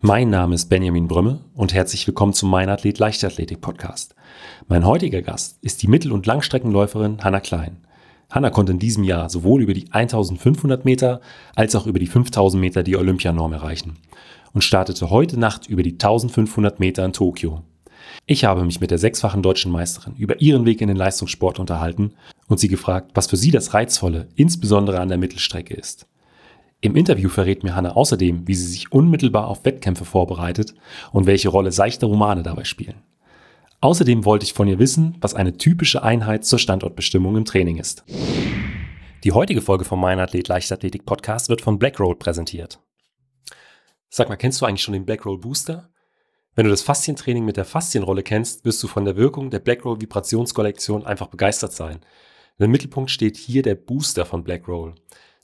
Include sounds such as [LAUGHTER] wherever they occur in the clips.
Mein Name ist Benjamin Brümme und herzlich willkommen zum Mein Athlet Leichtathletik Podcast. Mein heutiger Gast ist die Mittel- und Langstreckenläuferin Hanna Klein. Hanna konnte in diesem Jahr sowohl über die 1500 Meter als auch über die 5000 Meter die Olympianorm erreichen und startete heute Nacht über die 1500 Meter in Tokio. Ich habe mich mit der sechsfachen deutschen Meisterin über ihren Weg in den Leistungssport unterhalten und sie gefragt, was für sie das Reizvolle, insbesondere an der Mittelstrecke ist. Im Interview verrät mir Hanna außerdem, wie sie sich unmittelbar auf Wettkämpfe vorbereitet und welche Rolle seichte Romane dabei spielen. Außerdem wollte ich von ihr wissen, was eine typische Einheit zur Standortbestimmung im Training ist. Die heutige Folge vom Mein Athlet Leichtathletik Podcast wird von Blackroll präsentiert. Sag mal, kennst du eigentlich schon den Blackroll Booster? Wenn du das Faszientraining mit der Faszienrolle kennst, wirst du von der Wirkung der Blackroll Vibrationskollektion einfach begeistert sein. Im Mittelpunkt steht hier der Booster von Blackroll.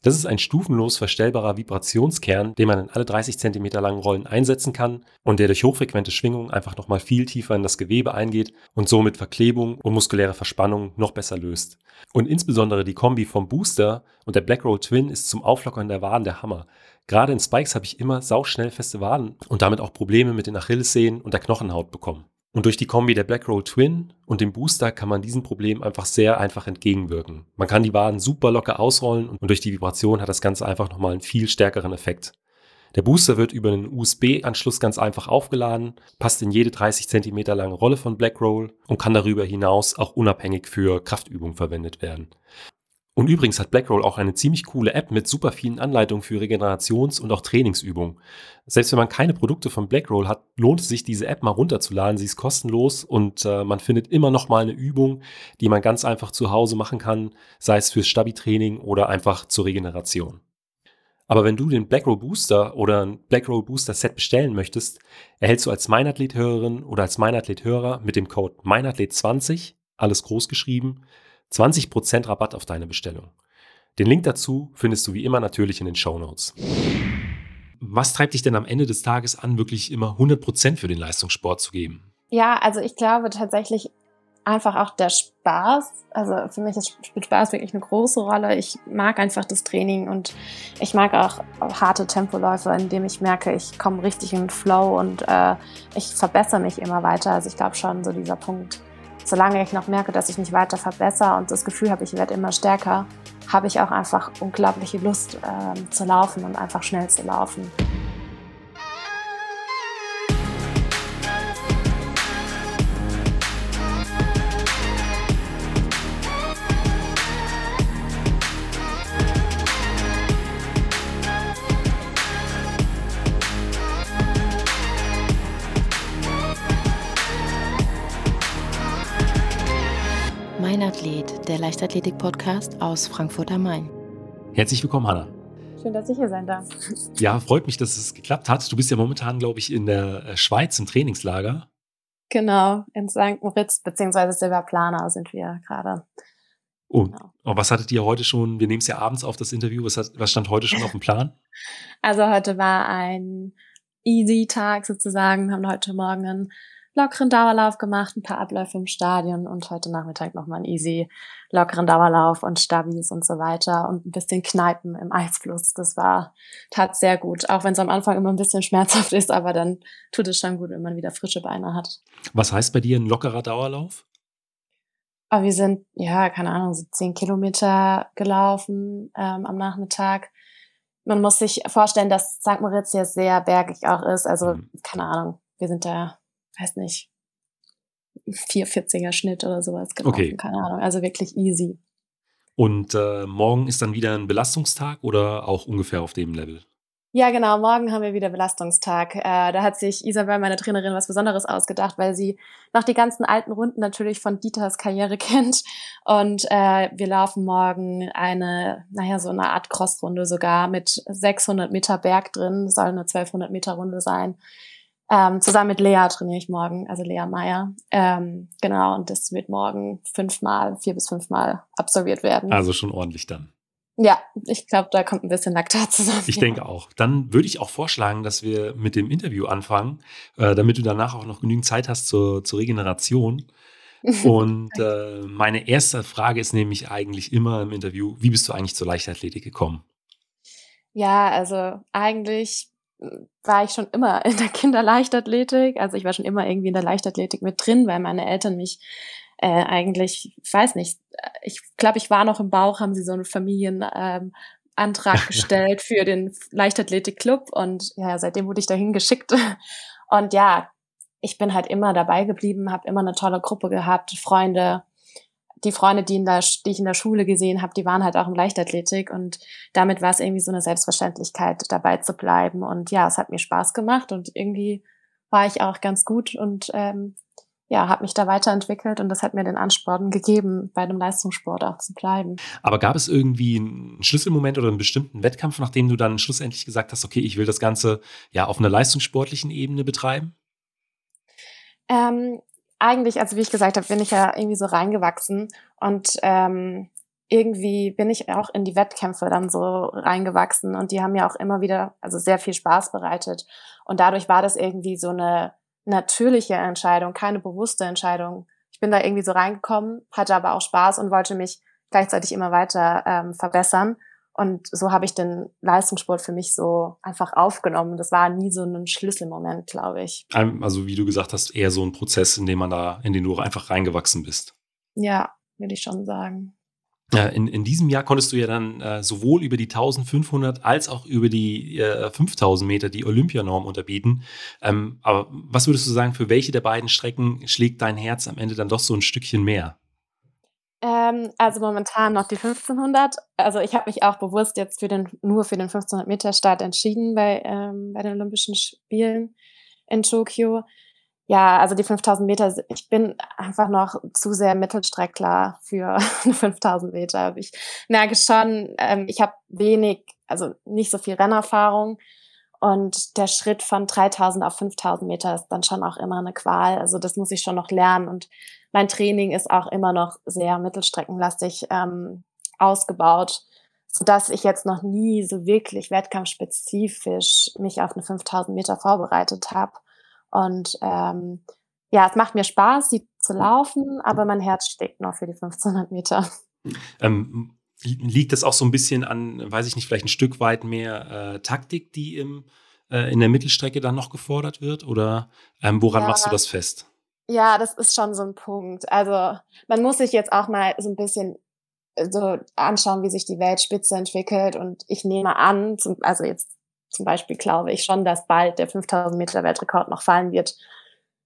Das ist ein stufenlos verstellbarer Vibrationskern, den man in alle 30 cm langen Rollen einsetzen kann und der durch hochfrequente Schwingungen einfach nochmal viel tiefer in das Gewebe eingeht und somit Verklebung und muskuläre Verspannung noch besser löst. Und insbesondere die Kombi vom Booster und der Blackroll Twin ist zum Auflockern der Waden der Hammer. Gerade in Spikes habe ich immer sauschnell feste Waden und damit auch Probleme mit den Achillessehnen und der Knochenhaut bekommen. Und durch die Kombi der Blackroll Twin und dem Booster kann man diesem Problem einfach sehr einfach entgegenwirken. Man kann die Waden super locker ausrollen und durch die Vibration hat das Ganze einfach nochmal einen viel stärkeren Effekt. Der Booster wird über einen USB-Anschluss ganz einfach aufgeladen, passt in jede 30 cm lange Rolle von Blackroll und kann darüber hinaus auch unabhängig für Kraftübungen verwendet werden. Und übrigens hat Blackroll auch eine ziemlich coole App mit super vielen Anleitungen für Regenerations- und auch Trainingsübungen. Selbst wenn man keine Produkte von Blackroll hat, lohnt es sich, diese App mal runterzuladen. Sie ist kostenlos und äh, man findet immer noch mal eine Übung, die man ganz einfach zu Hause machen kann, sei es fürs Stabi-Training oder einfach zur Regeneration. Aber wenn du den Blackroll Booster oder ein Blackroll Booster Set bestellen möchtest, erhältst du als Meinathlet-Hörerin oder als Meinathlet-Hörer mit dem Code Meinathlet20, alles groß geschrieben, 20% Rabatt auf deine Bestellung. Den Link dazu findest du wie immer natürlich in den Show Notes. Was treibt dich denn am Ende des Tages an, wirklich immer 100% für den Leistungssport zu geben? Ja, also ich glaube tatsächlich einfach auch der Spaß. Also für mich spielt Spaß wirklich eine große Rolle. Ich mag einfach das Training und ich mag auch harte Tempoläufe, in dem ich merke, ich komme richtig in den Flow und äh, ich verbessere mich immer weiter. Also ich glaube schon so dieser Punkt, solange ich noch merke, dass ich mich weiter verbessere und das Gefühl habe, ich werde immer stärker, habe ich auch einfach unglaubliche Lust äh, zu laufen und einfach schnell zu laufen. Der Leichtathletik-Podcast aus Frankfurt am Main. Herzlich willkommen, Hanna. Schön, dass ich hier sein darf. Ja, freut mich, dass es geklappt hat. Du bist ja momentan, glaube ich, in der äh, Schweiz im Trainingslager. Genau, in St. Moritz bzw. Silberplana sind wir gerade. Oh, genau. oh, was hattet ihr heute schon? Wir nehmen es ja abends auf das Interview. Was, hat, was stand heute schon auf dem Plan? [LAUGHS] Also heute war ein Easy-Tag sozusagen. Wir haben heute Morgen einen lockeren Dauerlauf gemacht, ein paar Abläufe im Stadion und heute Nachmittag nochmal einen easy lockeren Dauerlauf und Stabis und so weiter und ein bisschen Kneipen im Eisfluss. Das war, tat sehr gut. Auch wenn es am Anfang immer ein bisschen [LAUGHS] schmerzhaft ist, aber dann tut es schon gut, wenn man wieder frische Beine hat. Was heißt bei dir ein lockerer Dauerlauf? Aber wir sind, ja, keine Ahnung, so zehn Kilometer gelaufen ähm, am Nachmittag. Man muss sich vorstellen, dass St. Moritz hier sehr bergig auch ist. Also, mhm. keine Ahnung, wir sind da weiß nicht, 440er Schnitt oder sowas gelaufen, okay. keine Ahnung. Also wirklich easy. Und äh, morgen ist dann wieder ein Belastungstag oder auch ungefähr auf dem Level? Ja, genau. Morgen haben wir wieder Belastungstag. Äh, da hat sich Isabel, meine Trainerin, was Besonderes ausgedacht, weil sie noch die ganzen alten Runden natürlich von Dieters Karriere [LAUGHS] kennt. Und äh, wir laufen morgen eine, naja, so eine Art Crossrunde sogar mit 600 Meter Berg drin. soll eine 1200 Meter Runde sein. Ähm, zusammen mit Lea trainiere ich morgen, also Lea Meier. Ähm, genau, und das wird morgen fünfmal, vier bis fünfmal absolviert werden. Also schon ordentlich dann. Ja, ich glaube, da kommt ein bisschen Laktat zusammen. Ich denke auch. Dann würde ich auch vorschlagen, dass wir mit dem Interview anfangen, äh, damit du danach auch noch genügend Zeit hast zur, zur Regeneration. [LAUGHS] Und äh, meine erste Frage ist nämlich eigentlich immer im Interview, wie bist du eigentlich zur Leichtathletik gekommen? Ja, also eigentlich war ich schon immer in der Kinderleichtathletik. Also ich war schon immer irgendwie in der Leichtathletik mit drin, weil meine Eltern mich äh, eigentlich, ich weiß nicht, ich glaube, ich war noch im Bauch, haben sie so einen Familienantrag ähm, [LAUGHS] gestellt für den Leichtathletikclub und ja, seitdem wurde ich dahin geschickt. Und ja, ich bin halt immer dabei geblieben, habe immer eine tolle Gruppe gehabt, Freunde, die Freunde, die, in der, die ich in der Schule gesehen habe, die waren halt auch im Leichtathletik und damit war es irgendwie so eine Selbstverständlichkeit, dabei zu bleiben. Und ja, es hat mir Spaß gemacht und irgendwie war ich auch ganz gut und ähm, ja, habe mich da weiterentwickelt und das hat mir den Ansporn gegeben, bei einem Leistungssport auch zu bleiben. Aber gab es irgendwie einen Schlüsselmoment oder einen bestimmten Wettkampf, nachdem du dann schlussendlich gesagt hast, okay, ich will das Ganze ja auf einer leistungssportlichen Ebene betreiben? Ähm, eigentlich, also wie ich gesagt habe, bin ich ja irgendwie so reingewachsen und ähm, irgendwie bin ich auch in die Wettkämpfe dann so reingewachsen und die haben mir auch immer wieder, also sehr viel Spaß bereitet. Und dadurch war das irgendwie so eine natürliche Entscheidung, keine bewusste Entscheidung. Ich bin da irgendwie so reingekommen, hatte aber auch Spaß und wollte mich gleichzeitig immer weiter ähm, verbessern. Und so habe ich den Leistungssport für mich so einfach aufgenommen. Das war nie so ein Schlüsselmoment, glaube ich. Also wie du gesagt hast, eher so ein Prozess, in dem man da, in den du einfach reingewachsen bist. Ja, würde ich schon sagen. In, in diesem Jahr konntest du ja dann äh, sowohl über die 1500 als auch über die äh, 5000 Meter die Olympianorm unterbieten. Ähm, aber was würdest du sagen, für welche der beiden Strecken schlägt dein Herz am Ende dann doch so ein Stückchen mehr? Ähm, also momentan noch die 1500. Also ich habe mich auch bewusst jetzt für den, nur für den 1500 Meter Start entschieden bei, ähm, bei den Olympischen Spielen in Tokio. Ja, also die 5000 Meter, ich bin einfach noch zu sehr Mittelstreckler für [LAUGHS] 5000 Meter. Ich merke schon, ähm, ich habe wenig, also nicht so viel Rennerfahrung. Und der Schritt von 3000 auf 5000 Meter ist dann schon auch immer eine Qual. Also das muss ich schon noch lernen. Und mein Training ist auch immer noch sehr mittelstreckenlastig ähm, ausgebaut, so dass ich jetzt noch nie so wirklich wettkampfspezifisch mich auf eine 5000 Meter vorbereitet habe. Und ähm, ja, es macht mir Spaß, sie zu laufen, aber mein Herz steckt noch für die 1500 Meter. Ähm, liegt das auch so ein bisschen an, weiß ich nicht, vielleicht ein Stück weit mehr äh, Taktik, die im, äh, in der Mittelstrecke dann noch gefordert wird? Oder ähm, woran ja. machst du das fest? Ja, das ist schon so ein Punkt. Also man muss sich jetzt auch mal so ein bisschen äh, so anschauen, wie sich die Weltspitze entwickelt. Und ich nehme an, zum, also jetzt zum Beispiel glaube ich schon, dass bald der 5000 Meter Weltrekord noch fallen wird,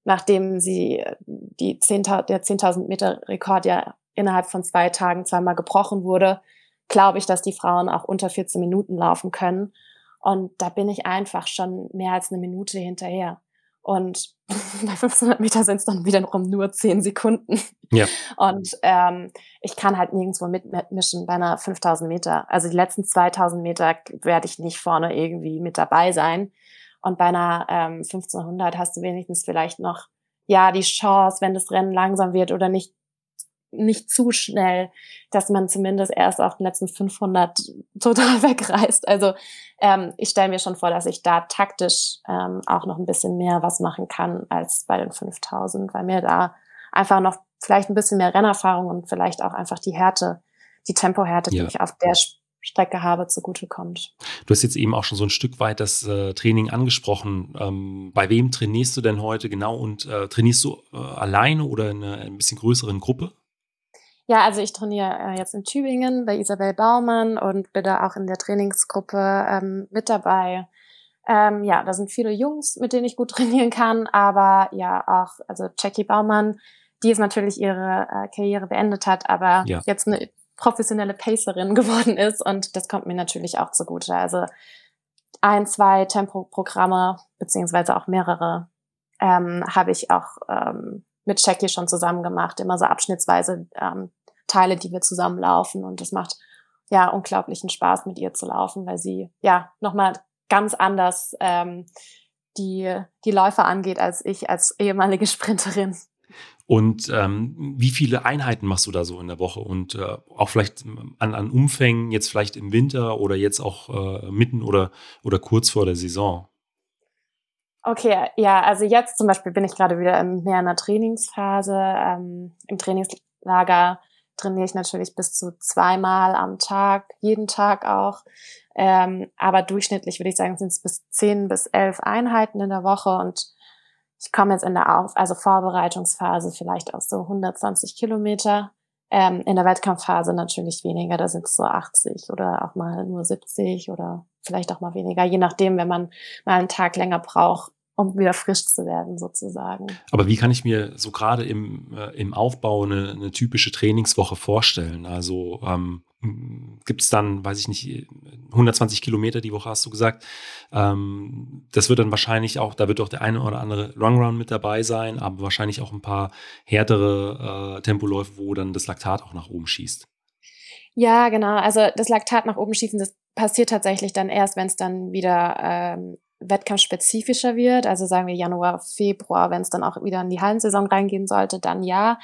nachdem sie die 10, der 10.000 Meter Rekord ja innerhalb von zwei Tagen zweimal gebrochen wurde, glaube ich, dass die Frauen auch unter 14 Minuten laufen können. Und da bin ich einfach schon mehr als eine Minute hinterher. Und [LAUGHS] bei 1500 Meter sind es dann wiederum nur 10 Sekunden. Ja. Und ähm, ich kann halt nirgendwo mitmischen bei einer 5000 Meter. Also die letzten 2000 Meter werde ich nicht vorne irgendwie mit dabei sein. Und bei einer ähm, 1500 hast du wenigstens vielleicht noch ja die Chance, wenn das Rennen langsam wird oder nicht nicht zu schnell, dass man zumindest erst auf den letzten 500 total [LAUGHS] wegreißt. Also ähm, ich stelle mir schon vor, dass ich da taktisch ähm, auch noch ein bisschen mehr was machen kann als bei den 5000, weil mir da einfach noch vielleicht ein bisschen mehr Rennerfahrung und vielleicht auch einfach die Härte, die Tempohärte, ja. die ich auf der Strecke habe, zugutekommt. Du hast jetzt eben auch schon so ein Stück weit das äh, Training angesprochen. Ähm, bei wem trainierst du denn heute genau und äh, trainierst du äh, alleine oder in einer ein bisschen größeren Gruppe? Ja, also ich trainiere äh, jetzt in Tübingen bei Isabel Baumann und bin da auch in der Trainingsgruppe ähm, mit dabei. Ähm, ja, da sind viele Jungs, mit denen ich gut [LAUGHS] trainieren kann, aber ja auch, also Jackie Baumann, die ist natürlich ihre äh, Karriere beendet hat, aber ja. jetzt eine professionelle Pacerin [LAUGHS] geworden ist und das kommt mir natürlich auch zugute. Also ein, zwei Tempoprogramme beziehungsweise auch mehrere ähm, habe ich auch ähm, mit Jackie schon zusammen gemacht, immer so abschnittsweise ähm, Teile, die wir zusammenlaufen. Und das macht ja unglaublichen Spaß, mit ihr zu laufen, weil sie ja nochmal ganz anders ähm, die, die Läufer angeht als ich als ehemalige [LAUGHS] Sprinterin. Und ähm, wie viele Einheiten machst du da so in der Woche? Und äh, auch vielleicht an, an Umfängen, jetzt vielleicht im Winter oder jetzt auch äh, mitten oder, oder kurz vor der Saison? Okay, ja, also jetzt zum Beispiel bin ich gerade wieder in mehr einer Trainingsphase. Ähm, Im Trainingslager trainiere ich natürlich bis zu zweimal am Tag, jeden Tag auch. Ähm, aber durchschnittlich würde ich sagen, sind es bis zehn bis elf Einheiten in der Woche und ich komme jetzt in der Auf also Vorbereitungsphase vielleicht auf so 120 Kilometer. Ähm, in der Wettkampfphase natürlich weniger, da sind es so 80 oder auch mal nur 70 oder vielleicht auch mal weniger, je nachdem, wenn man mal einen Tag länger braucht, um wieder frisch zu werden sozusagen. Aber wie kann ich mir so gerade im, äh, im Aufbau eine, eine typische Trainingswoche vorstellen? Also ähm, gibt es dann, weiß ich nicht, 120 Kilometer die Woche hast du gesagt. Ähm, das wird dann wahrscheinlich auch, da wird auch der eine oder andere Long Run mit dabei sein, aber wahrscheinlich auch ein paar härtere äh, Tempoläufe, wo dann das Laktat auch nach oben schießt. Ja, genau. Also das Laktat nach oben schießen, das passiert tatsächlich dann erst, wenn es dann wieder ähm, wettkampfspezifischer wird, also sagen wir Januar, Februar, wenn es dann auch wieder in die Hallensaison reingehen sollte, dann ja.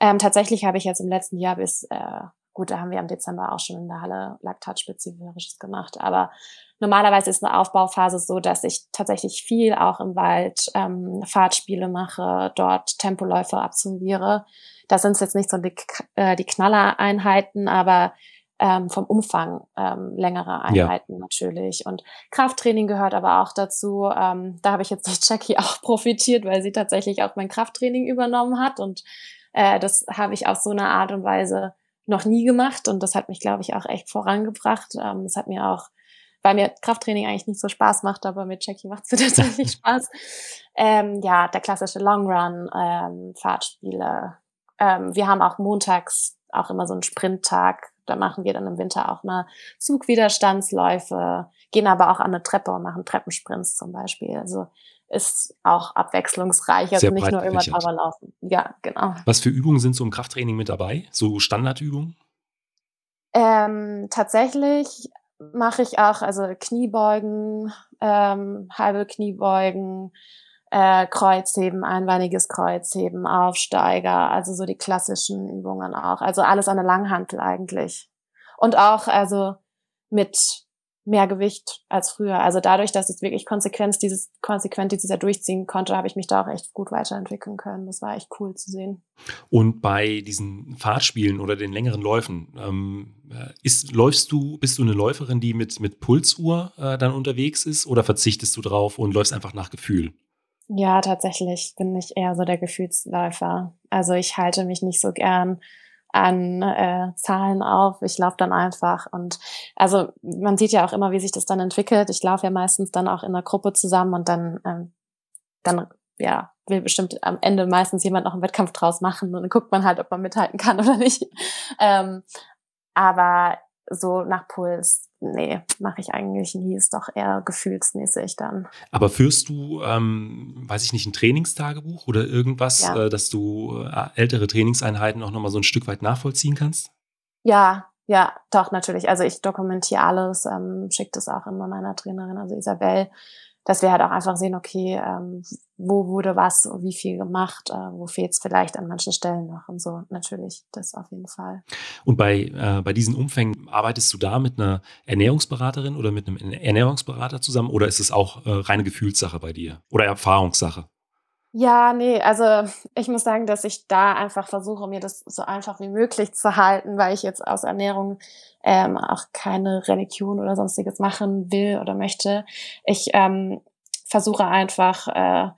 Ähm, tatsächlich habe ich jetzt im letzten Jahr bis, äh, gut, da haben wir im Dezember auch schon in der Halle Laktatspezifisches gemacht, aber normalerweise ist eine Aufbauphase so, dass ich tatsächlich viel auch im Wald ähm, Fahrtspiele mache, dort Tempoläufe absolviere. Das sind jetzt nicht so die, äh, die Knallereinheiten, aber ähm, vom Umfang ähm, längere Einheiten ja. natürlich. Und Krafttraining gehört aber auch dazu. Ähm, da habe ich jetzt durch Jackie [LAUGHS] auch profitiert, weil sie tatsächlich auch mein Krafttraining übernommen hat. Und äh, das habe ich auf so eine Art und Weise noch nie gemacht. Und das hat mich, glaube ich, auch echt vorangebracht. Ähm, das hat mir auch weil mir Krafttraining eigentlich nicht so Spaß macht, aber mit Jackie macht es [LAUGHS] tatsächlich [LAUGHS] Spaß. Ähm, ja, der klassische Long Run, ähm, Fahrtspiele. Ähm, wir haben auch montags auch immer so einen Sprinttag, da machen wir dann im Winter auch mal Zugwiderstandsläufe, gehen aber auch an eine Treppe und machen Treppensprints zum Beispiel. Also ist auch abwechslungsreich, also nicht nur immer laufen. Ja, genau. Was für Übungen sind so im Krafttraining mit dabei? So Standardübungen? Ähm, tatsächlich mache ich auch also Kniebeugen, ähm, halbe Kniebeugen, äh, Kreuzheben, einbeiniges Kreuzheben, Aufsteiger, also so die klassischen Übungen auch. Also alles an der Langhantel eigentlich. Und auch also mit mehr Gewicht als früher. Also dadurch, dass ich wirklich konsequent dieses, konsequent dieses Jahr durchziehen konnte, habe ich mich da auch echt gut weiterentwickeln können. Das war echt cool zu sehen. Und bei diesen Fahrtspielen oder den längeren Läufen, ähm, äh, ist, läufst du, bist du eine Läuferin, die mit, mit Pulsuhr äh, dann unterwegs ist oder verzichtest du drauf und läufst einfach nach Gefühl? Ja, tatsächlich bin ich eher so der Gefühlsläufer. Also ich halte mich nicht so gern an äh, Zahlen auf. Ich laufe dann einfach und also man sieht ja auch immer, wie sich das dann entwickelt. Ich laufe ja meistens dann auch in einer Gruppe zusammen und dann ähm, dann ja will bestimmt am Ende meistens jemand noch einen Wettkampf draus machen und dann guckt man halt, ob man mithalten kann oder nicht. [LAUGHS] Ähm, aber so nach Puls, nee, mache ich eigentlich nie, ist doch eher gefühlsmäßig dann. Aber führst du, ähm, weiß ich nicht, ein Trainingstagebuch oder irgendwas, ja. äh, dass du äh, ältere Trainingseinheiten auch nochmal so ein Stück weit nachvollziehen kannst? Ja, ja, doch, natürlich. Also ich dokumentiere alles, ähm, schicke das auch immer meiner Trainerin, also Isabel, dass wir halt auch einfach sehen, okay, ähm, wo wurde was, wie viel gemacht, äh, wo fehlt es vielleicht an manchen Stellen noch und so. Natürlich, das auf jeden Fall. Und bei, äh, bei diesen Umfängen, arbeitest du da mit einer Ernährungsberaterin oder mit einem Ernährungsberater zusammen oder ist es auch äh, reine Gefühlssache bei dir oder Erfahrungssache? Ja, nee, also ich muss sagen, dass ich da einfach versuche, mir das so einfach wie möglich zu halten, weil ich jetzt aus Ernährung ähm, auch keine Religion oder sonstiges machen will oder möchte. Ich ähm, versuche einfach, äh,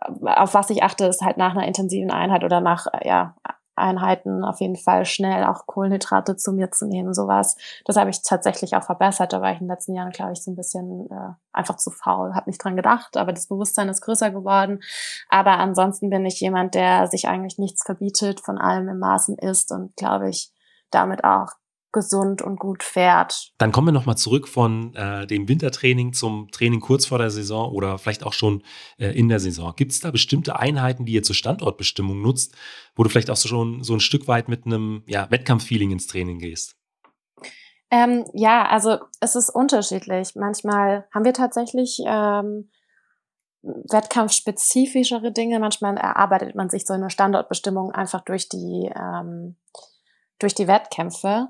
auf was ich achte, ist halt nach einer intensiven Einheit oder nach äh, ja, Einheiten auf jeden Fall schnell auch Kohlenhydrate zu mir zu nehmen, sowas. Das habe ich tatsächlich auch verbessert. Da war ich in den letzten Jahren, glaube ich, so ein bisschen äh, einfach zu faul, habe nicht dran gedacht, aber das Bewusstsein ist größer geworden. Aber ansonsten bin ich jemand, der sich eigentlich nichts verbietet, von allem im Maßen isst und glaube ich damit auch gesund und gut fährt. Dann kommen wir nochmal zurück von äh, dem Wintertraining zum Training kurz vor der Saison oder vielleicht auch schon äh, in der Saison. Gibt es da bestimmte Einheiten, die ihr zur Standortbestimmung nutzt, wo du vielleicht auch so schon so ein Stück weit mit einem ja, Wettkampffeeling ins Training gehst? Ähm, ja, also es ist unterschiedlich. Manchmal haben wir tatsächlich ähm, wettkampfspezifischere Dinge. Manchmal erarbeitet man sich so eine Standortbestimmung einfach durch die ähm, durch die Wettkämpfe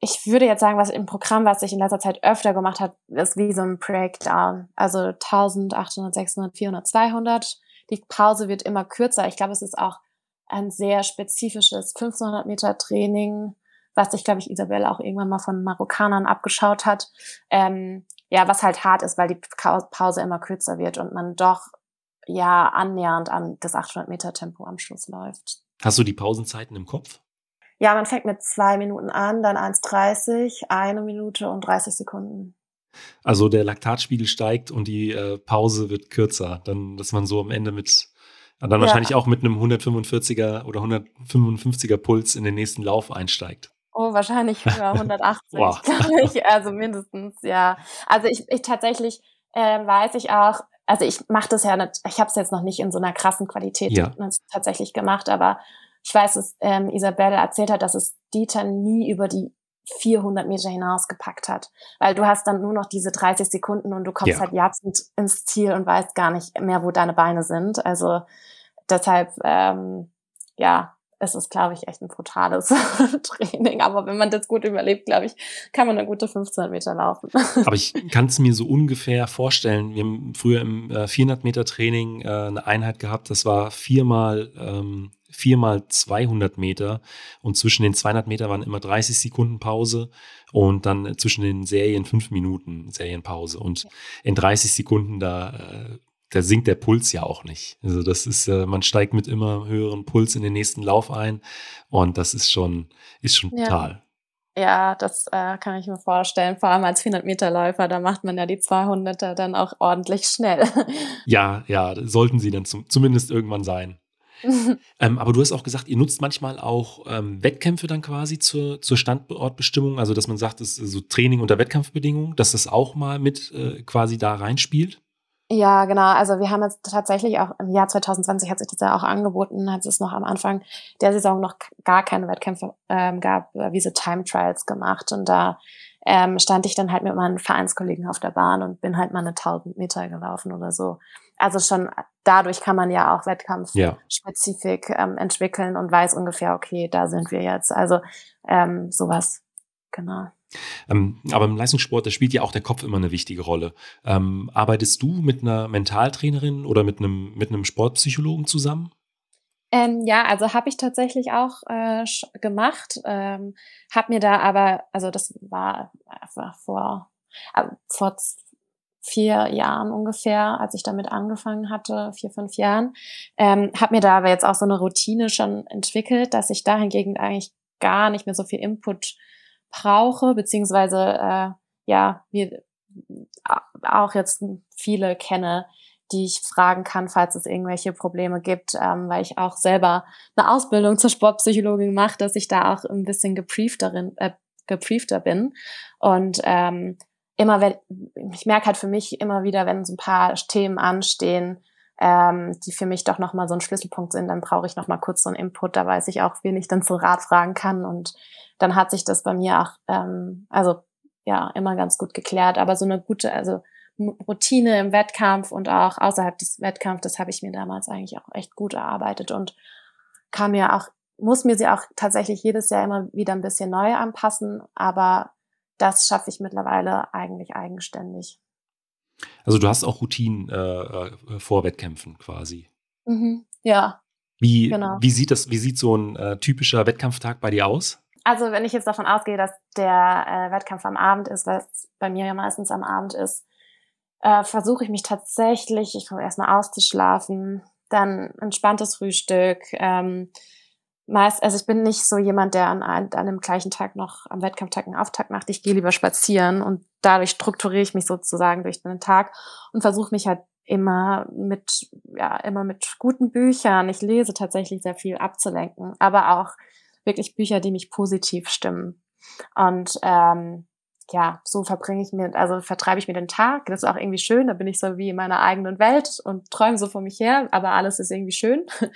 ich würde jetzt sagen, was im Programm, was ich in letzter Zeit öfter gemacht habe, ist wie so ein Breakdown. Also 1800, 600, 400, 200. Die Pause wird immer kürzer. Ich glaube, es ist auch ein sehr spezifisches 1500 Meter Training, was sich, glaube ich, Isabelle auch irgendwann mal von Marokkanern abgeschaut hat. Ähm, ja, was halt hart ist, weil die Pause immer kürzer wird und man doch ja annähernd an das 800 Meter Tempo am Schluss läuft. Hast du die Pausenzeiten im Kopf? Ja, man fängt mit zwei Minuten an, dann 1,30, eine Minute und 30 Sekunden. Also der Laktatspiegel steigt und die äh, Pause wird kürzer, dann, dass man so am Ende mit, dann ja. wahrscheinlich auch mit einem 145er oder 155er Puls in den nächsten Lauf einsteigt. Oh, wahrscheinlich über 180, glaube ich. Also mindestens, ja. Also ich, ich tatsächlich äh, weiß ich auch, also ich mache das ja nicht, ich habe es jetzt noch nicht in so einer krassen Qualität ja. tatsächlich gemacht, aber ich weiß, dass ähm, Isabelle erzählt hat, dass es Dieter nie über die 400 Meter hinaus gepackt hat, weil du hast dann nur noch diese 30 Sekunden und du kommst ja. halt jatzend ins Ziel und weißt gar nicht mehr, wo deine Beine sind. Also deshalb, ähm, ja, es ist, glaube ich, echt ein brutales [LAUGHS] Training. Aber wenn man das gut überlebt, glaube ich, kann man eine gute 15 Meter laufen. Aber ich [LAUGHS] kann es mir so ungefähr vorstellen. Wir haben früher im äh, 400 Meter Training äh, eine Einheit gehabt, das war viermal, ähm, viermal 200 Meter. Und zwischen den 200 Meter waren immer 30 Sekunden Pause und dann zwischen den Serien fünf Minuten Serienpause. Und in 30 Sekunden da äh, da sinkt der Puls ja auch nicht. Also das ist, äh, man steigt mit immer höheren Puls in den nächsten Lauf ein und das ist schon, ist schon brutal. Ja, ja das äh, kann ich mir vorstellen. Vor allem als 400-Meter-Läufer, da macht man ja die 200er dann auch ordentlich schnell. [LAUGHS] Ja, ja, sollten sie dann zum, zumindest irgendwann sein. [LAUGHS] ähm, aber du hast auch gesagt, ihr nutzt manchmal auch ähm, Wettkämpfe dann quasi zur, zur Standortbestimmung, also dass man sagt, das ist so Training unter Wettkampfbedingungen, dass das auch mal mit äh, quasi da reinspielt? Ja, genau. Also wir haben jetzt tatsächlich auch im Jahr 2020 hat sich das ja auch angeboten, als es noch am Anfang der Saison noch gar keine Wettkämpfe ähm, gab, äh, wie so Time Trials gemacht. Und da ähm, stand ich dann halt mit meinen Vereinskollegen auf der Bahn und bin halt mal eine 1000 Meter gelaufen oder so. Also schon dadurch kann man ja auch Wettkampfspezifik ja. ähm, entwickeln und weiß ungefähr, okay, da sind wir jetzt. Also ähm, sowas, genau. Ähm, aber im Leistungssport, da spielt ja auch der Kopf immer eine wichtige Rolle. Ähm, arbeitest du mit einer Mentaltrainerin oder mit einem, mit einem Sportpsychologen zusammen? Ähm, ja, also habe ich tatsächlich auch äh, gemacht, ähm, habe mir da aber, also das war einfach vor, äh, vor vier Jahren ungefähr, als ich damit angefangen hatte, vier, fünf Jahren, ähm, habe mir da aber jetzt auch so eine Routine schon entwickelt, dass ich dahingegen eigentlich gar nicht mehr so viel Input brauche, beziehungsweise äh, ja, wir auch jetzt viele kenne, die ich fragen kann, falls es irgendwelche Probleme gibt, ähm, weil ich auch selber eine Ausbildung zur Sportpsychologin mache, dass ich da auch ein bisschen gebriefterin, äh, gebriefter bin. Und ähm, immer wenn, ich merke halt für mich immer wieder, wenn so ein paar Themen anstehen, ähm, die für mich doch nochmal so ein Schlüsselpunkt sind, dann brauche ich nochmal kurz so einen Input, da weiß ich auch, wen ich dann zum Rat fragen kann. Und dann hat sich das bei mir auch, ähm, also ja, immer ganz gut geklärt. Aber so eine gute, also Routine im Wettkampf und auch außerhalb des Wettkampfs, das habe ich mir damals eigentlich auch echt gut erarbeitet und kann mir auch, muss mir sie auch tatsächlich jedes Jahr immer wieder ein bisschen neu anpassen, aber das schaffe ich mittlerweile eigentlich eigenständig. Also du hast auch Routinen äh, äh vor Wettkämpfen quasi. Mhm, ja. Wie, genau. wie sieht das, wie sieht so ein äh, typischer Wettkampftag bei dir aus? Also wenn ich jetzt davon ausgehe, dass der äh, Wettkampf am Abend ist, weil es bei mir ja meistens am Abend ist, äh, versuche ich mich tatsächlich, ich komme erstmal auszuschlafen, dann entspanntes Frühstück. Ähm, meist, also ich bin nicht so jemand, der an, an dem gleichen Tag noch am Wettkampftag einen Auftakt macht. Ich gehe lieber spazieren und dadurch strukturiere ich mich sozusagen durch den Tag und versuche mich halt immer mit, ja, immer mit guten Büchern. Ich lese tatsächlich sehr viel abzulenken, aber auch wirklich Bücher, die mich positiv stimmen. Und ähm, ja, so verbringe ich mir, also vertreibe ich mir den Tag. Das ist auch irgendwie schön. Da bin ich so wie in meiner eigenen Welt und träume so vor mich her, aber alles ist irgendwie schön. [LAUGHS]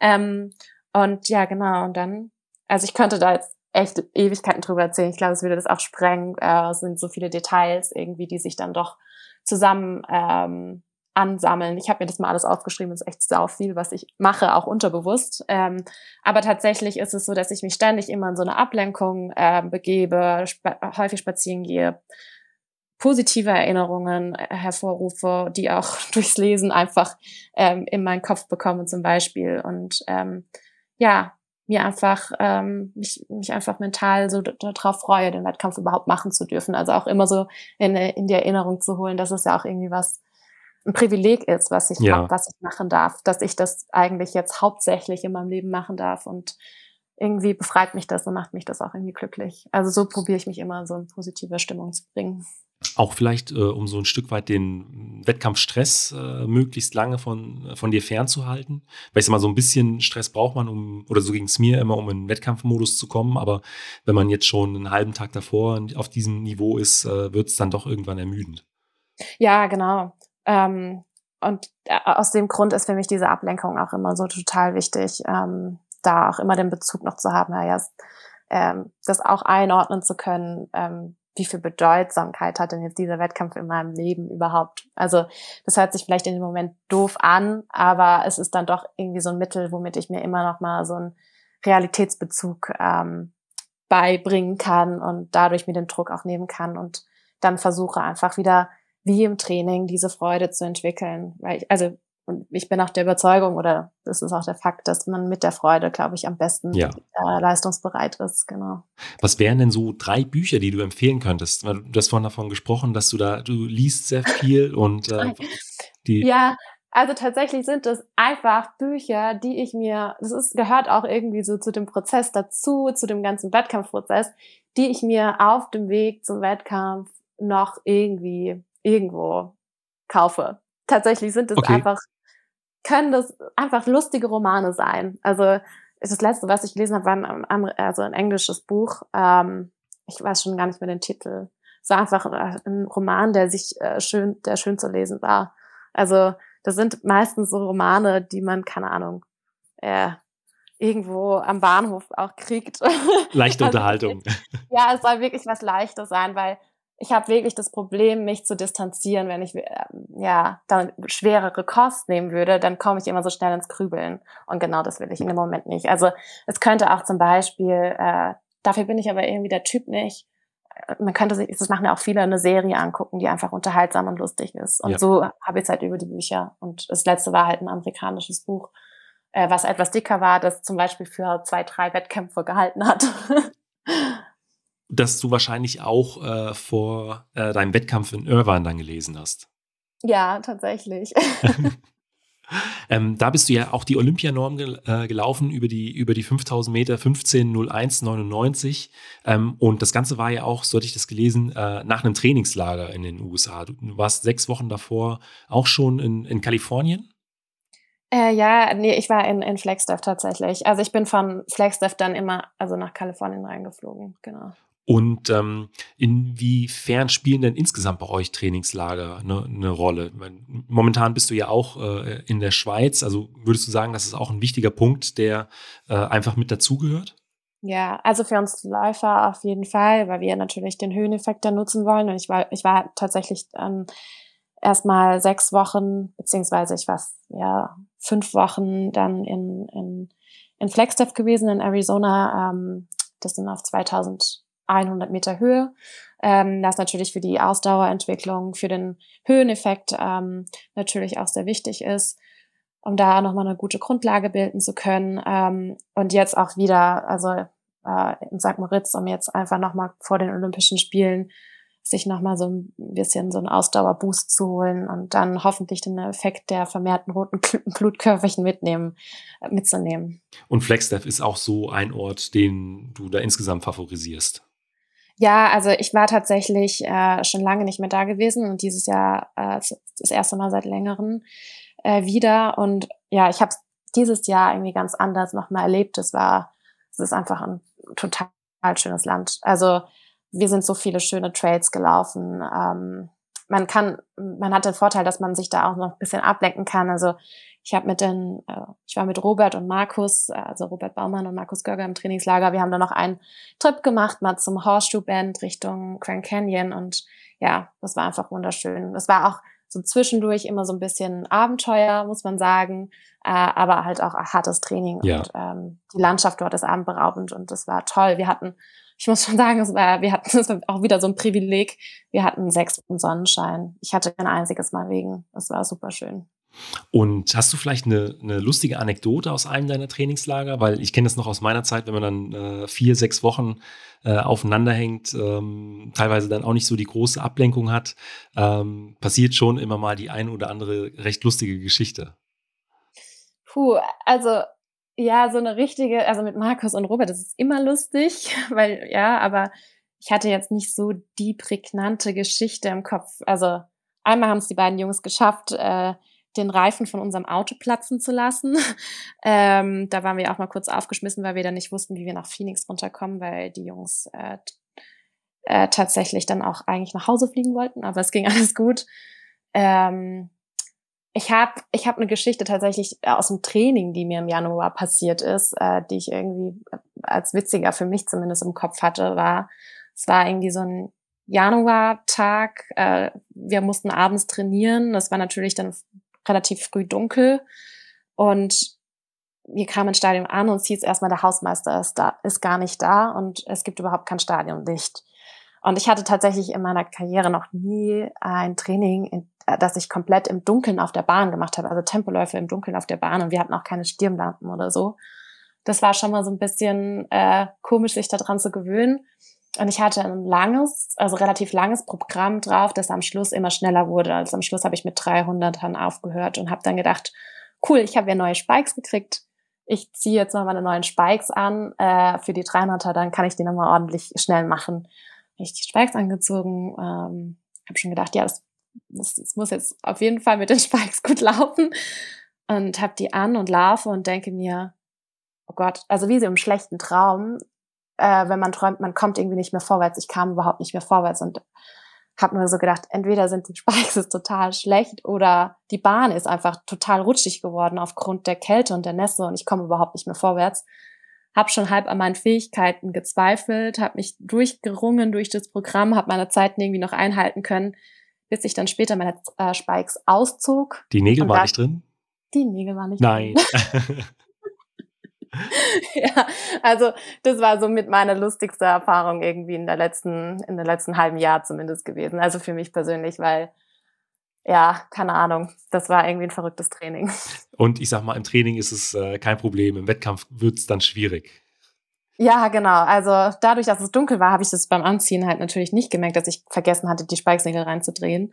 ähm, und ja, genau. Und dann, also ich könnte da jetzt echt Ewigkeiten drüber erzählen. Ich glaube, es würde das auch sprengen. Äh, es sind so viele Details irgendwie, die sich dann doch zusammen ähm, ansammeln. Ich habe mir das mal alles aufgeschrieben, das ist echt sau viel, was ich mache, auch unterbewusst. Ähm, aber tatsächlich ist es so, dass ich mich ständig immer in so eine Ablenkung äh, begebe, spa häufig spazieren gehe, positive Erinnerungen äh, hervorrufe, die auch [LAUGHS] durchs Lesen einfach ähm, in meinen Kopf bekomme zum Beispiel. Und ähm, ja, mir einfach, ähm, mich, mich einfach mental so darauf freue, den Wettkampf überhaupt machen zu dürfen. Also auch immer so in, in die Erinnerung zu holen, dass es ja auch irgendwie was, ein Privileg ist, was ich, ja. was ich machen darf, dass ich das eigentlich jetzt hauptsächlich in meinem Leben machen darf und irgendwie befreit mich das und macht mich das auch irgendwie glücklich. Also so probiere ich mich immer so in positive Stimmung zu bringen. Auch vielleicht, äh, um so ein Stück weit den Wettkampfstress äh, möglichst lange von, von dir fernzuhalten. Weil ich sag mal, so ein bisschen Stress braucht man, um, oder so ging es mir immer, um in Wettkampfmodus zu kommen. Aber wenn man jetzt schon einen halben Tag davor auf diesem Niveau ist, äh, wird es dann doch irgendwann ermüdend. Ja, genau. Ähm, und äh, aus dem Grund ist für mich diese Ablenkung auch immer so total wichtig. Ähm, da auch immer den Bezug noch zu haben, ja, ähm, das auch einordnen zu können, ähm, wie viel Bedeutsamkeit hat denn jetzt dieser Wettkampf in meinem Leben überhaupt? Also das hört sich vielleicht in dem Moment doof an, aber es ist dann doch irgendwie so ein Mittel, womit ich mir immer noch mal so einen Realitätsbezug ähm, beibringen kann und dadurch mir den Druck auch nehmen kann und dann versuche einfach wieder wie im Training diese Freude zu entwickeln. Weil ich, also und ich bin auch der Überzeugung, oder das ist auch der Fakt, dass man mit der Freude, glaube ich, am besten ja. äh, leistungsbereit ist. Genau. Was wären denn so drei Bücher, die du empfehlen könntest? Du hast vorhin davon gesprochen, dass du da, du liest sehr viel [LAUGHS] und äh, die. Ja, also tatsächlich sind es einfach Bücher, die ich mir, das ist, gehört auch irgendwie so zu dem Prozess dazu, zu dem ganzen Wettkampfprozess, die ich mir auf dem Weg zum Wettkampf noch irgendwie irgendwo kaufe. Tatsächlich sind es okay. einfach können das einfach lustige Romane sein. Also das letzte, was ich gelesen habe, war ein, also ein englisches Buch. Ähm, ich weiß schon gar nicht mehr den Titel. Es war einfach äh, ein Roman, der sich äh, schön, der schön zu lesen war. Also das sind meistens so Romane, die man, keine Ahnung, äh, irgendwo am Bahnhof auch kriegt. Leichte [LAUGHS] also, Unterhaltung. Ja, es soll wirklich was Leichtes sein, weil ich habe wirklich das Problem, mich zu distanzieren. Wenn ich äh, ja dann schwerere Kost nehmen würde, dann komme ich immer so schnell ins Grübeln. Und genau das will ich in dem Moment nicht. Also es könnte auch zum Beispiel, äh, dafür bin ich aber irgendwie der Typ nicht. Äh, man könnte sich, das machen ja auch viele, eine Serie angucken, die einfach unterhaltsam und lustig ist. Und ja. so habe ich es halt über die Bücher. Und das letzte war halt ein amerikanisches Buch, äh, was etwas dicker war, das zum Beispiel für zwei, drei Wettkämpfe gehalten hat. [LAUGHS] das du wahrscheinlich auch äh, vor äh, deinem Wettkampf in Irvine dann gelesen hast. Ja, tatsächlich. [LAUGHS] ähm, da bist du ja auch die Olympianorm gel äh, gelaufen über die, über die 5000 Meter 15.01.99. Ähm, und das Ganze war ja auch, so hatte ich das gelesen, äh, nach einem Trainingslager in den USA. Du, du warst sechs Wochen davor auch schon in, in Kalifornien? Äh, ja, nee, ich war in, in Flagstaff tatsächlich. Also ich bin von Flagstaff dann immer also nach Kalifornien reingeflogen, genau. Und ähm, inwiefern spielen denn insgesamt bei euch Trainingslager eine, eine Rolle? Momentan bist du ja auch äh, in der Schweiz. Also würdest du sagen, das ist auch ein wichtiger Punkt, der äh, einfach mit dazugehört? Ja, also für uns Läufer auf jeden Fall, weil wir natürlich den Höheneffekt da nutzen wollen. Und ich war, ich war tatsächlich ähm, erstmal sechs Wochen, beziehungsweise ich war ja fünf Wochen dann in, in, in Flagstaff gewesen, in Arizona. Ähm, das sind auf 2000 100 Meter Höhe. Ähm, das natürlich für die Ausdauerentwicklung, für den Höheneffekt ähm, natürlich auch sehr wichtig ist, um da nochmal eine gute Grundlage bilden zu können. Ähm, und jetzt auch wieder, also äh, in St. Moritz, um jetzt einfach nochmal vor den Olympischen Spielen sich nochmal so ein bisschen so einen Ausdauerboost zu holen und dann hoffentlich den Effekt der vermehrten roten Blutkörperchen mitnehmen, mitzunehmen. Und Flagstaff ist auch so ein Ort, den du da insgesamt favorisierst. Ja, also ich war tatsächlich äh, schon lange nicht mehr da gewesen und dieses Jahr äh, das erste Mal seit längerem äh, wieder. Und ja, ich habe dieses Jahr irgendwie ganz anders nochmal erlebt. Es war, es ist einfach ein total schönes Land. Also wir sind so viele schöne Trails gelaufen. Ähm, man kann, man hat den Vorteil, dass man sich da auch noch ein bisschen ablenken kann. Also ich habe mit den, äh, ich war mit Robert und Markus, äh, also Robert Baumann und Markus Görger im Trainingslager. Wir haben da noch einen Trip gemacht, mal zum Horseshoe Band Richtung Grand Canyon und ja, das war einfach wunderschön. Das war auch so zwischendurch immer so ein bisschen Abenteuer, muss man sagen, äh, aber halt auch hartes Training ja. und ähm, die Landschaft dort ist abendberaubend und das war toll. Wir hatten ich muss schon sagen, es war, wir hatten, [LAUGHS] es auch wieder so ein Privileg. Wir hatten sechs Wochen Sonnenschein. Ich hatte kein einziges Mal Regen. Es war super schön. Und hast du vielleicht eine, eine, lustige Anekdote aus einem deiner Trainingslager? Weil ich kenne das noch aus meiner Zeit, wenn man dann äh, vier, sechs Wochen äh, aufeinander hängt, ähm, teilweise dann auch nicht so die große Ablenkung hat, ähm, passiert schon immer mal die eine oder andere recht lustige Geschichte. Puh, also ja, so eine richtige, also mit Markus und Robert, das ist immer lustig, [LAUGHS] weil ja, aber ich hatte jetzt nicht so die prägnante Geschichte im Kopf. Also einmal haben es die beiden Jungs geschafft, äh, den Reifen von unserem Auto platzen zu lassen. [LAUGHS] ähm, da waren wir auch mal kurz aufgeschmissen, weil wir dann nicht wussten, wie wir nach Phoenix runterkommen, weil die Jungs äh, äh, tatsächlich dann auch eigentlich nach Hause fliegen wollten, aber es ging [LAUGHS] alles gut. Ähm, ich habe ich hab eine Geschichte tatsächlich aus dem Training, die mir im Januar passiert ist, äh, die ich irgendwie als witziger für mich zumindest im Kopf hatte, war, es war irgendwie so ein Januartag. Äh, wir mussten abends trainieren. Das war natürlich dann relativ früh dunkel. Und wir kamen ins Stadion an und es hieß erstmal, der Hausmeister ist da, ist gar nicht da und es gibt überhaupt kein Stadionlicht. Und ich hatte tatsächlich in meiner Karriere noch nie ein Training, in, äh, das ich komplett im Dunkeln auf der Bahn gemacht habe, also Tempoläufe im Dunkeln auf der Bahn und wir hatten auch keine Stirnlampen oder so. Das war schon mal so ein bisschen äh, komisch, sich daran zu gewöhnen. Und ich hatte ein langes, also relativ langes Programm drauf, das am Schluss immer schneller wurde. Also am Schluss habe ich mit 300ern aufgehört und habe dann gedacht, cool, ich habe ja neue Spikes gekriegt. Ich ziehe jetzt noch meine neuen Spikes an äh, für die 300er, dann kann ich die nochmal ordentlich schnell machen. Ich die Spikes angezogen, ähm, habe schon gedacht, ja, das, das, das muss jetzt auf jeden Fall mit den [LAUGHS] Spikes gut laufen und habe die an und laufe und denke mir, oh Gott, also wie so im schlechten Traum, äh, wenn man träumt, man kommt irgendwie nicht mehr vorwärts. Ich kam überhaupt nicht mehr vorwärts und habe nur so gedacht, entweder sind die [LAUGHS] Spikes total schlecht oder die Bahn ist einfach total rutschig geworden aufgrund der Kälte und der Nässe und ich komme überhaupt nicht mehr vorwärts. Hab schon halb an meinen Fähigkeiten gezweifelt, habe mich durchgerungen durch das Programm, habe meine Zeiten irgendwie noch einhalten können, bis ich dann später meine äh, Spikes auszog. Die Nägel waren nicht drin? Die Nägel waren nicht Nein. drin. [LAUGHS] ja, also das war so mit meiner lustigste Erfahrung irgendwie in der letzten, in der letzten halben Jahr zumindest gewesen. Also für mich persönlich, weil ja, keine Ahnung, das war irgendwie ein verrücktes Training. [LAUGHS] Und ich sag mal, im Training ist es äh, kein Problem, im Wettkampf wird es dann schwierig. Ja, genau. Also dadurch, dass es dunkel war, habe ich das beim Anziehen halt natürlich nicht gemerkt, dass ich vergessen hatte, die Spikesnägel reinzudrehen.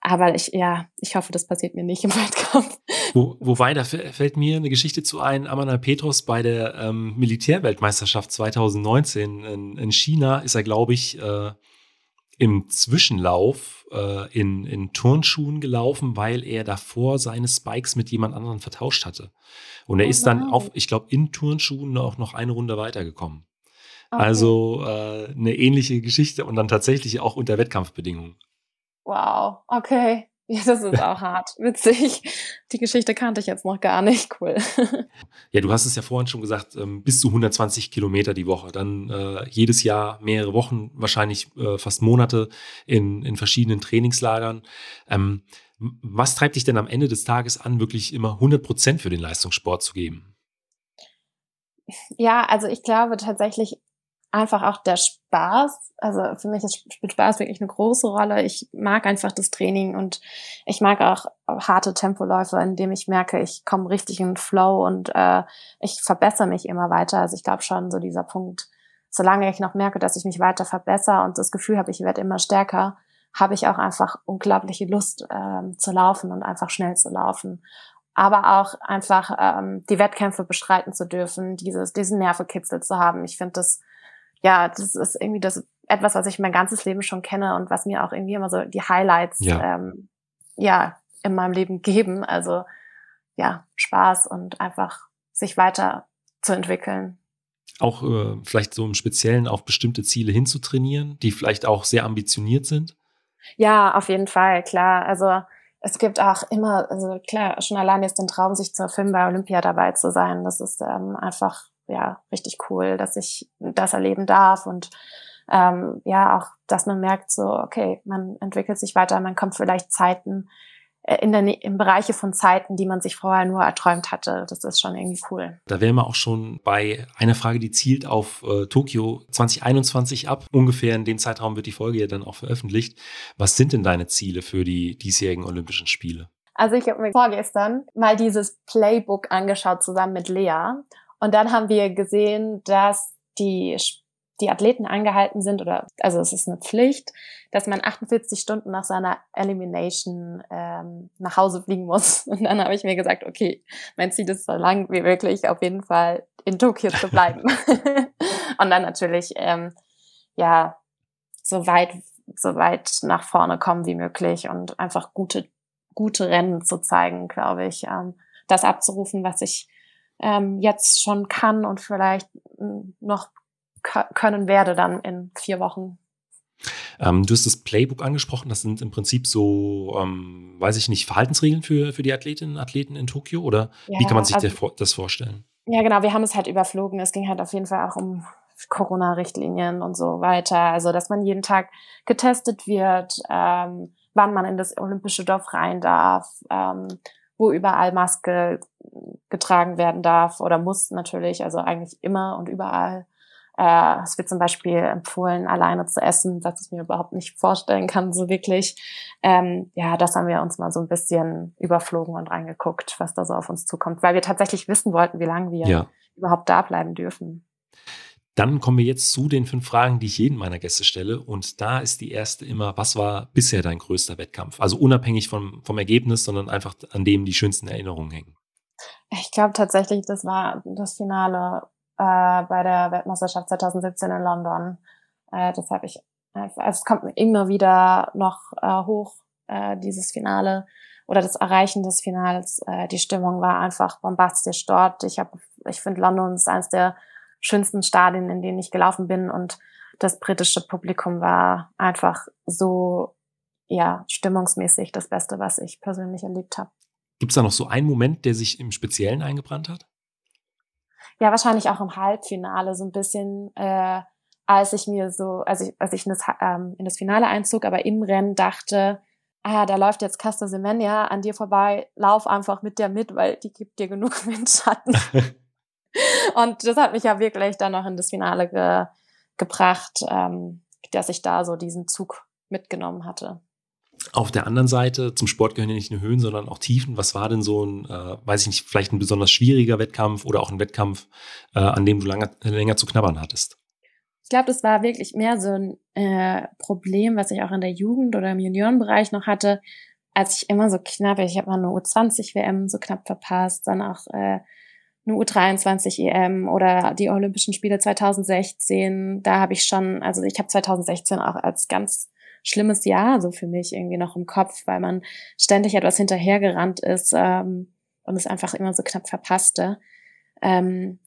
Aber ich, ja, ich hoffe, das passiert mir nicht im [LAUGHS] Wettkampf. Wo, wobei, da fällt mir eine Geschichte zu ein. Amanda Petros bei der ähm, Militärweltmeisterschaft 2019 in, in, China ist er, glaube ich, äh, im Zwischenlauf äh, in, in Turnschuhen gelaufen, weil er davor seine Spikes mit jemand anderem vertauscht hatte. Und er oh ist dann auf, ich glaube, in Turnschuhen auch noch eine Runde weitergekommen. Okay. Also äh, eine ähnliche Geschichte und dann tatsächlich auch unter Wettkampfbedingungen. Wow, okay. [LAUGHS] Ja, das ist auch hart. Witzig. Die Geschichte kannte ich jetzt noch gar nicht. Cool. [LAUGHS] Ja, du hast es ja vorhin schon gesagt, ähm, bis zu 120 Kilometer die Woche. Dann äh, jedes Jahr mehrere Wochen, wahrscheinlich äh, fast Monate in, in verschiedenen Trainingslagern. Ähm, was treibt dich denn am Ende des Tages an, wirklich immer 100 Prozent für den Leistungssport zu geben? Ja, also ich glaube tatsächlich einfach auch der Spaß. Also für mich spielt Spaß wirklich eine große Rolle. Ich mag einfach das Training und ich mag auch harte Tempoläufe, in dem ich merke, ich komme richtig in den Flow und äh, ich verbessere mich immer weiter. Also ich glaube schon so dieser Punkt, solange ich noch merke, dass ich mich weiter verbessere und das Gefühl habe, ich werde immer stärker, habe ich auch einfach unglaubliche Lust ähm, zu laufen und einfach schnell zu laufen aber auch einfach ähm, die Wettkämpfe bestreiten zu dürfen, dieses, diesen Nervekitzel zu haben. Ich finde das ja, das ist irgendwie das etwas, was ich mein ganzes Leben schon kenne und was mir auch irgendwie immer so die Highlights ja, ähm, ja in meinem Leben geben. Also ja, Spaß und einfach sich weiter zu entwickeln. Auch äh, vielleicht so im Speziellen auf bestimmte Ziele hinzutrainieren, die vielleicht auch sehr ambitioniert sind? Ja, auf jeden Fall, klar. Also es gibt auch immer, also klar, schon allein jetzt den Traum, sich zu erfüllen, bei Olympia dabei zu sein. Das ist ähm, einfach ja richtig cool, dass ich das erleben darf und ähm, ja auch, dass man merkt so, okay, man entwickelt sich weiter, man kommt vielleicht Zeiten äh, in der, im Bereiche von Zeiten, die man sich vorher nur erträumt hatte. Das ist schon irgendwie cool. Da wären wir auch schon bei einer Frage, die zielt auf äh, Tokio 2021 ab. Ungefähr in dem Zeitraum wird die Folge ja dann auch veröffentlicht. Was sind denn deine Ziele für die diesjährigen Olympischen Spiele? Also ich habe mir vorgestern mal dieses Playbook angeschaut zusammen mit Lea. Und dann haben wir gesehen, dass die, die Athleten angehalten sind, oder also es ist eine Pflicht, dass man 48 Stunden nach seiner Elimination ähm, nach Hause fliegen muss. [LAUGHS] Und dann habe ich mir gesagt, okay, mein Ziel ist so lang wie möglich auf jeden Fall in Tokio zu bleiben. [LAUGHS] und dann natürlich ähm, ja so weit so weit nach vorne kommen wie möglich und einfach gute gute Rennen zu zeigen, glaube ich, ähm, das abzurufen, was ich ähm, jetzt schon kann und vielleicht hm, noch können werde dann in vier Wochen. Ähm, du hast das Playbook angesprochen. Das sind im Prinzip so, ähm, weiß ich nicht, Verhaltensregeln für, für die Athletinnen und Athleten in Tokio? Oder ja, wie kann man sich also, das vorstellen? Ja, genau. Wir haben es halt überflogen. Es ging halt auf jeden Fall auch um Corona-Richtlinien und so weiter. Also, dass man jeden Tag getestet wird, ähm, wann man in das olympische Dorf rein darf, ähm, wo überall Maske getragen werden darf oder muss natürlich, also eigentlich immer und überall. Äh, es wird zum Beispiel empfohlen, alleine zu essen, was ich mir überhaupt nicht vorstellen kann, so wirklich. Ähm, ja, das haben wir uns mal so ein bisschen überflogen und reingeguckt, was da so auf uns zukommt, weil wir tatsächlich wissen wollten, wie lange wir ja. überhaupt da bleiben dürfen. Dann kommen wir jetzt zu den fünf Fragen, die ich jedem meiner Gäste stelle. Und da ist die erste immer, was war bisher dein größter Wettkampf? Also unabhängig vom, vom Ergebnis, sondern einfach an dem die schönsten Erinnerungen hängen. Ich glaube tatsächlich, das war das Finale äh, bei der Weltmeisterschaft 2017 in London. Äh, das habe ich, also es kommt immer wieder noch äh, hoch, äh, dieses Finale oder das Erreichen des Finals. Äh, die Stimmung war einfach bombastisch dort. Ich habe, ich finde London ist eines der schönsten Stadien, in denen ich gelaufen bin und das britische Publikum war einfach so, ja, stimmungsmäßig das Beste, was ich persönlich erlebt habe. Gibt es da noch so einen Moment, der sich im Speziellen eingebrannt hat? Ja, wahrscheinlich auch im Halbfinale so ein bisschen, äh, als ich mir so, als ich, als ich in das, ähm, in das Finale einzog, aber im Rennen dachte, ah, da läuft jetzt Casta Semenya an dir vorbei, lauf einfach mit der mit, weil die gibt dir genug [LAUGHS] Windschatten. [LAUGHS] [LAUGHS] Und das hat mich ja wirklich dann noch in das Finale ge gebracht, ähm, dass ich da so diesen Zug mitgenommen hatte. Auf der anderen Seite, zum Sport gehören ja nicht nur Höhen, sondern auch Tiefen. Was war denn so ein, äh, weiß ich nicht, vielleicht ein besonders schwieriger Wettkampf oder auch ein Wettkampf, äh, an dem du lange, länger zu knabbern hattest? Ich glaube, das war wirklich mehr so ein äh, Problem, was ich auch in der Jugend oder im Juniorenbereich noch hatte, als ich immer so knapp, ich habe mal eine U20-WM so knapp verpasst, dann auch äh, eine U23 EM oder die Olympischen Spiele 2016, da habe ich schon, also ich habe 2016 auch als ganz schlimmes Jahr so für mich irgendwie noch im Kopf, weil man ständig etwas hinterhergerannt ist ähm, und es einfach immer so knapp verpasste. Ähm,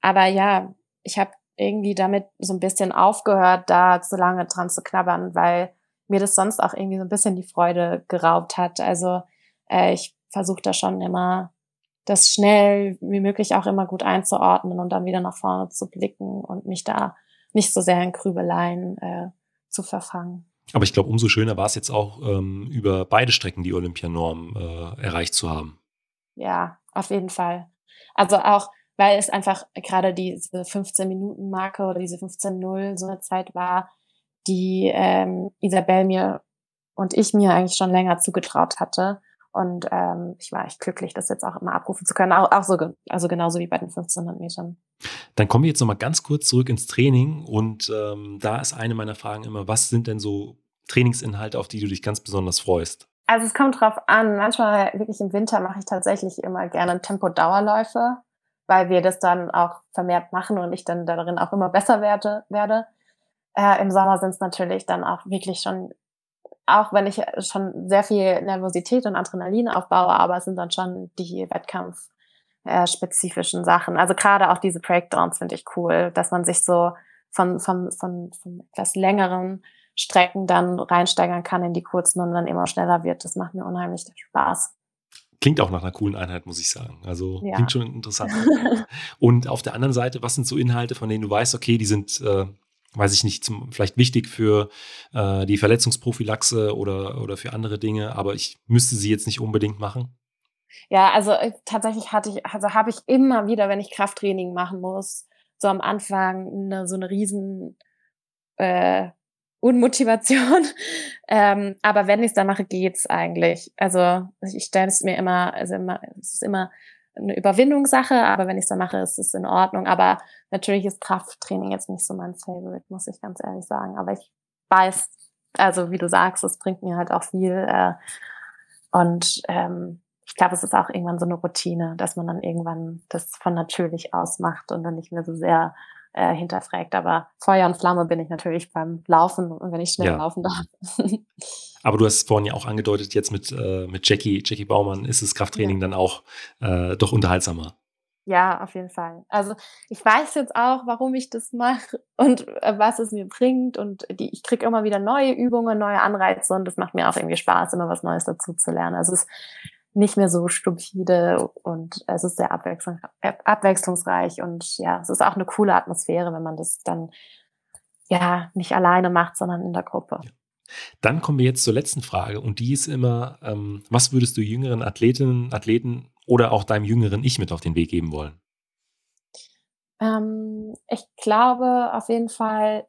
aber ja, ich habe irgendwie damit so ein bisschen aufgehört, da zu lange dran zu knabbern, weil mir das sonst auch irgendwie so ein bisschen die Freude geraubt hat. Also äh, ich versuche da schon immer das schnell wie möglich auch immer gut einzuordnen und dann wieder nach vorne zu blicken und mich da nicht so sehr in Grübeleien äh, zu verfangen. Aber ich glaube, umso schöner war es jetzt auch, ähm, über beide Strecken die Olympianorm äh, erreicht zu haben. Ja, auf jeden Fall. Also auch, weil es einfach gerade diese 15-Minuten-Marke oder diese 15-0 so eine Zeit war, die ähm, Isabel mir und ich mir eigentlich schon länger zugetraut hatte. Und ähm, ich war echt glücklich, das jetzt auch immer abrufen zu können, auch, auch so, also genauso wie bei den 1500 Metern. Dann kommen wir jetzt nochmal ganz kurz zurück ins Training und ähm, da ist eine meiner Fragen immer, was sind denn so Trainingsinhalte, auf die du dich ganz besonders freust? Also es kommt drauf an. Manchmal wirklich im Winter mache ich tatsächlich immer gerne Tempo-Dauerläufe, weil wir das dann auch vermehrt machen und ich dann darin auch immer besser werde. werde. Äh, Im Sommer sind es natürlich dann auch wirklich schon auch wenn ich schon sehr viel Nervosität und Adrenalin aufbaue, aber es sind dann schon die Wettkampf-spezifischen Sachen. Also gerade auch diese Breakdowns finde ich cool, dass man sich so von, von, von, von etwas längeren Strecken dann reinsteigern kann in die kurzen und dann immer schneller wird. Das macht mir unheimlich Spaß. Klingt auch nach einer coolen Einheit, muss ich sagen. Also ja. klingt schon interessant. und auf der anderen Seite, was sind so Inhalte, von denen du weißt, okay, die sind äh, weiß ich nicht, zum, vielleicht wichtig für äh, die Verletzungsprophylaxe oder, oder für andere Dinge, aber ich müsste sie jetzt nicht unbedingt machen? Ja, also äh, tatsächlich hatte ich, also habe ich immer wieder, wenn ich Krafttraining machen muss, so am Anfang eine, so eine riesen äh, Unmotivation. [LAUGHS] ähm, aber wenn ich es dann mache, geht's eigentlich. Also ich stelle es mir immer, also immer, es ist immer eine Überwindungssache, aber wenn ich es dann mache, ist es in Ordnung. Aber natürlich ist Krafttraining jetzt nicht so mein Favorite, muss ich ganz ehrlich sagen. Aber ich weiß, also wie du sagst, es bringt mir halt auch viel. Äh, und ähm, ich glaube, es ist auch irgendwann so eine Routine, dass man dann irgendwann das von natürlich aus macht und dann nicht mehr so sehr äh, hinterfragt. Aber Feuer und Flamme bin ich natürlich beim Laufen und wenn ich schnell ja. laufen darf. [LAUGHS] Aber du hast es vorhin ja auch angedeutet, jetzt mit, äh, mit Jackie, Jackie Baumann ist das Krafttraining ja. dann auch äh, doch unterhaltsamer. Ja, auf jeden Fall. Also ich weiß jetzt auch, warum ich das mache und äh, was es mir bringt. Und die, ich kriege immer wieder neue Übungen, neue Anreize und das macht mir auch irgendwie Spaß, immer was Neues dazu zu lernen. Also es nicht mehr so stupide und es ist sehr abwechslung, abwechslungsreich und ja, es ist auch eine coole Atmosphäre, wenn man das dann ja nicht alleine macht, sondern in der Gruppe. Ja. Dann kommen wir jetzt zur letzten Frage und die ist immer, ähm, was würdest du jüngeren Athletinnen, Athleten oder auch deinem jüngeren Ich mit auf den Weg geben wollen? Ähm, ich glaube auf jeden Fall,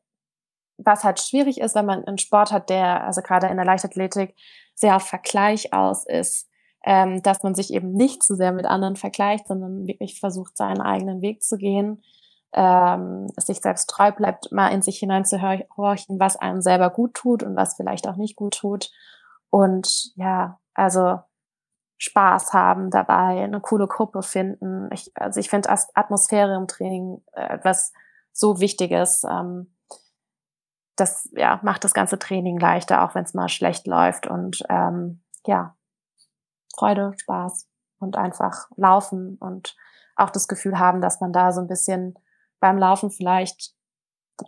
was halt schwierig ist, wenn man einen Sport hat, der, also gerade in der Leichtathletik, sehr auf Vergleich aus ist, ähm, dass man sich eben nicht zu sehr mit anderen vergleicht, sondern wirklich versucht, seinen eigenen Weg zu gehen, ähm, sich selbst treu bleibt, mal in sich hineinzuhorchen, was einem selber gut tut und was vielleicht auch nicht gut tut. Und ja, also Spaß haben dabei, eine coole Gruppe finden. Ich, also ich finde Atmosphäre im Training äh, etwas so Wichtiges. Ähm, das ja, macht das ganze Training leichter, auch wenn es mal schlecht läuft. Und ähm, ja, Freude, Spaß und einfach laufen und auch das Gefühl haben, dass man da so ein bisschen beim Laufen vielleicht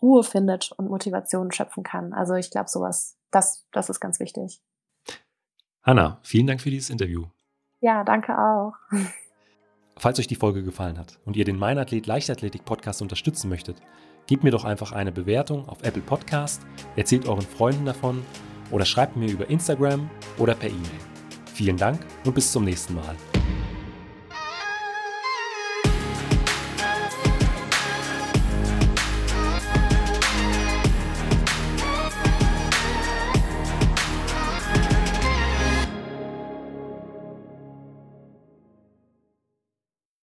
Ruhe findet und Motivation schöpfen kann. Also ich glaube, sowas, das, das ist ganz wichtig. Hanna, vielen Dank für dieses Interview. Ja, danke auch. Falls euch die Folge gefallen hat und ihr den Meinathlet Leichtathletik Podcast unterstützen möchtet, gebt mir doch einfach eine Bewertung auf Apple Podcast, erzählt euren Freunden davon oder schreibt mir über Instagram oder per E-Mail. Vielen Dank und bis zum nächsten Mal.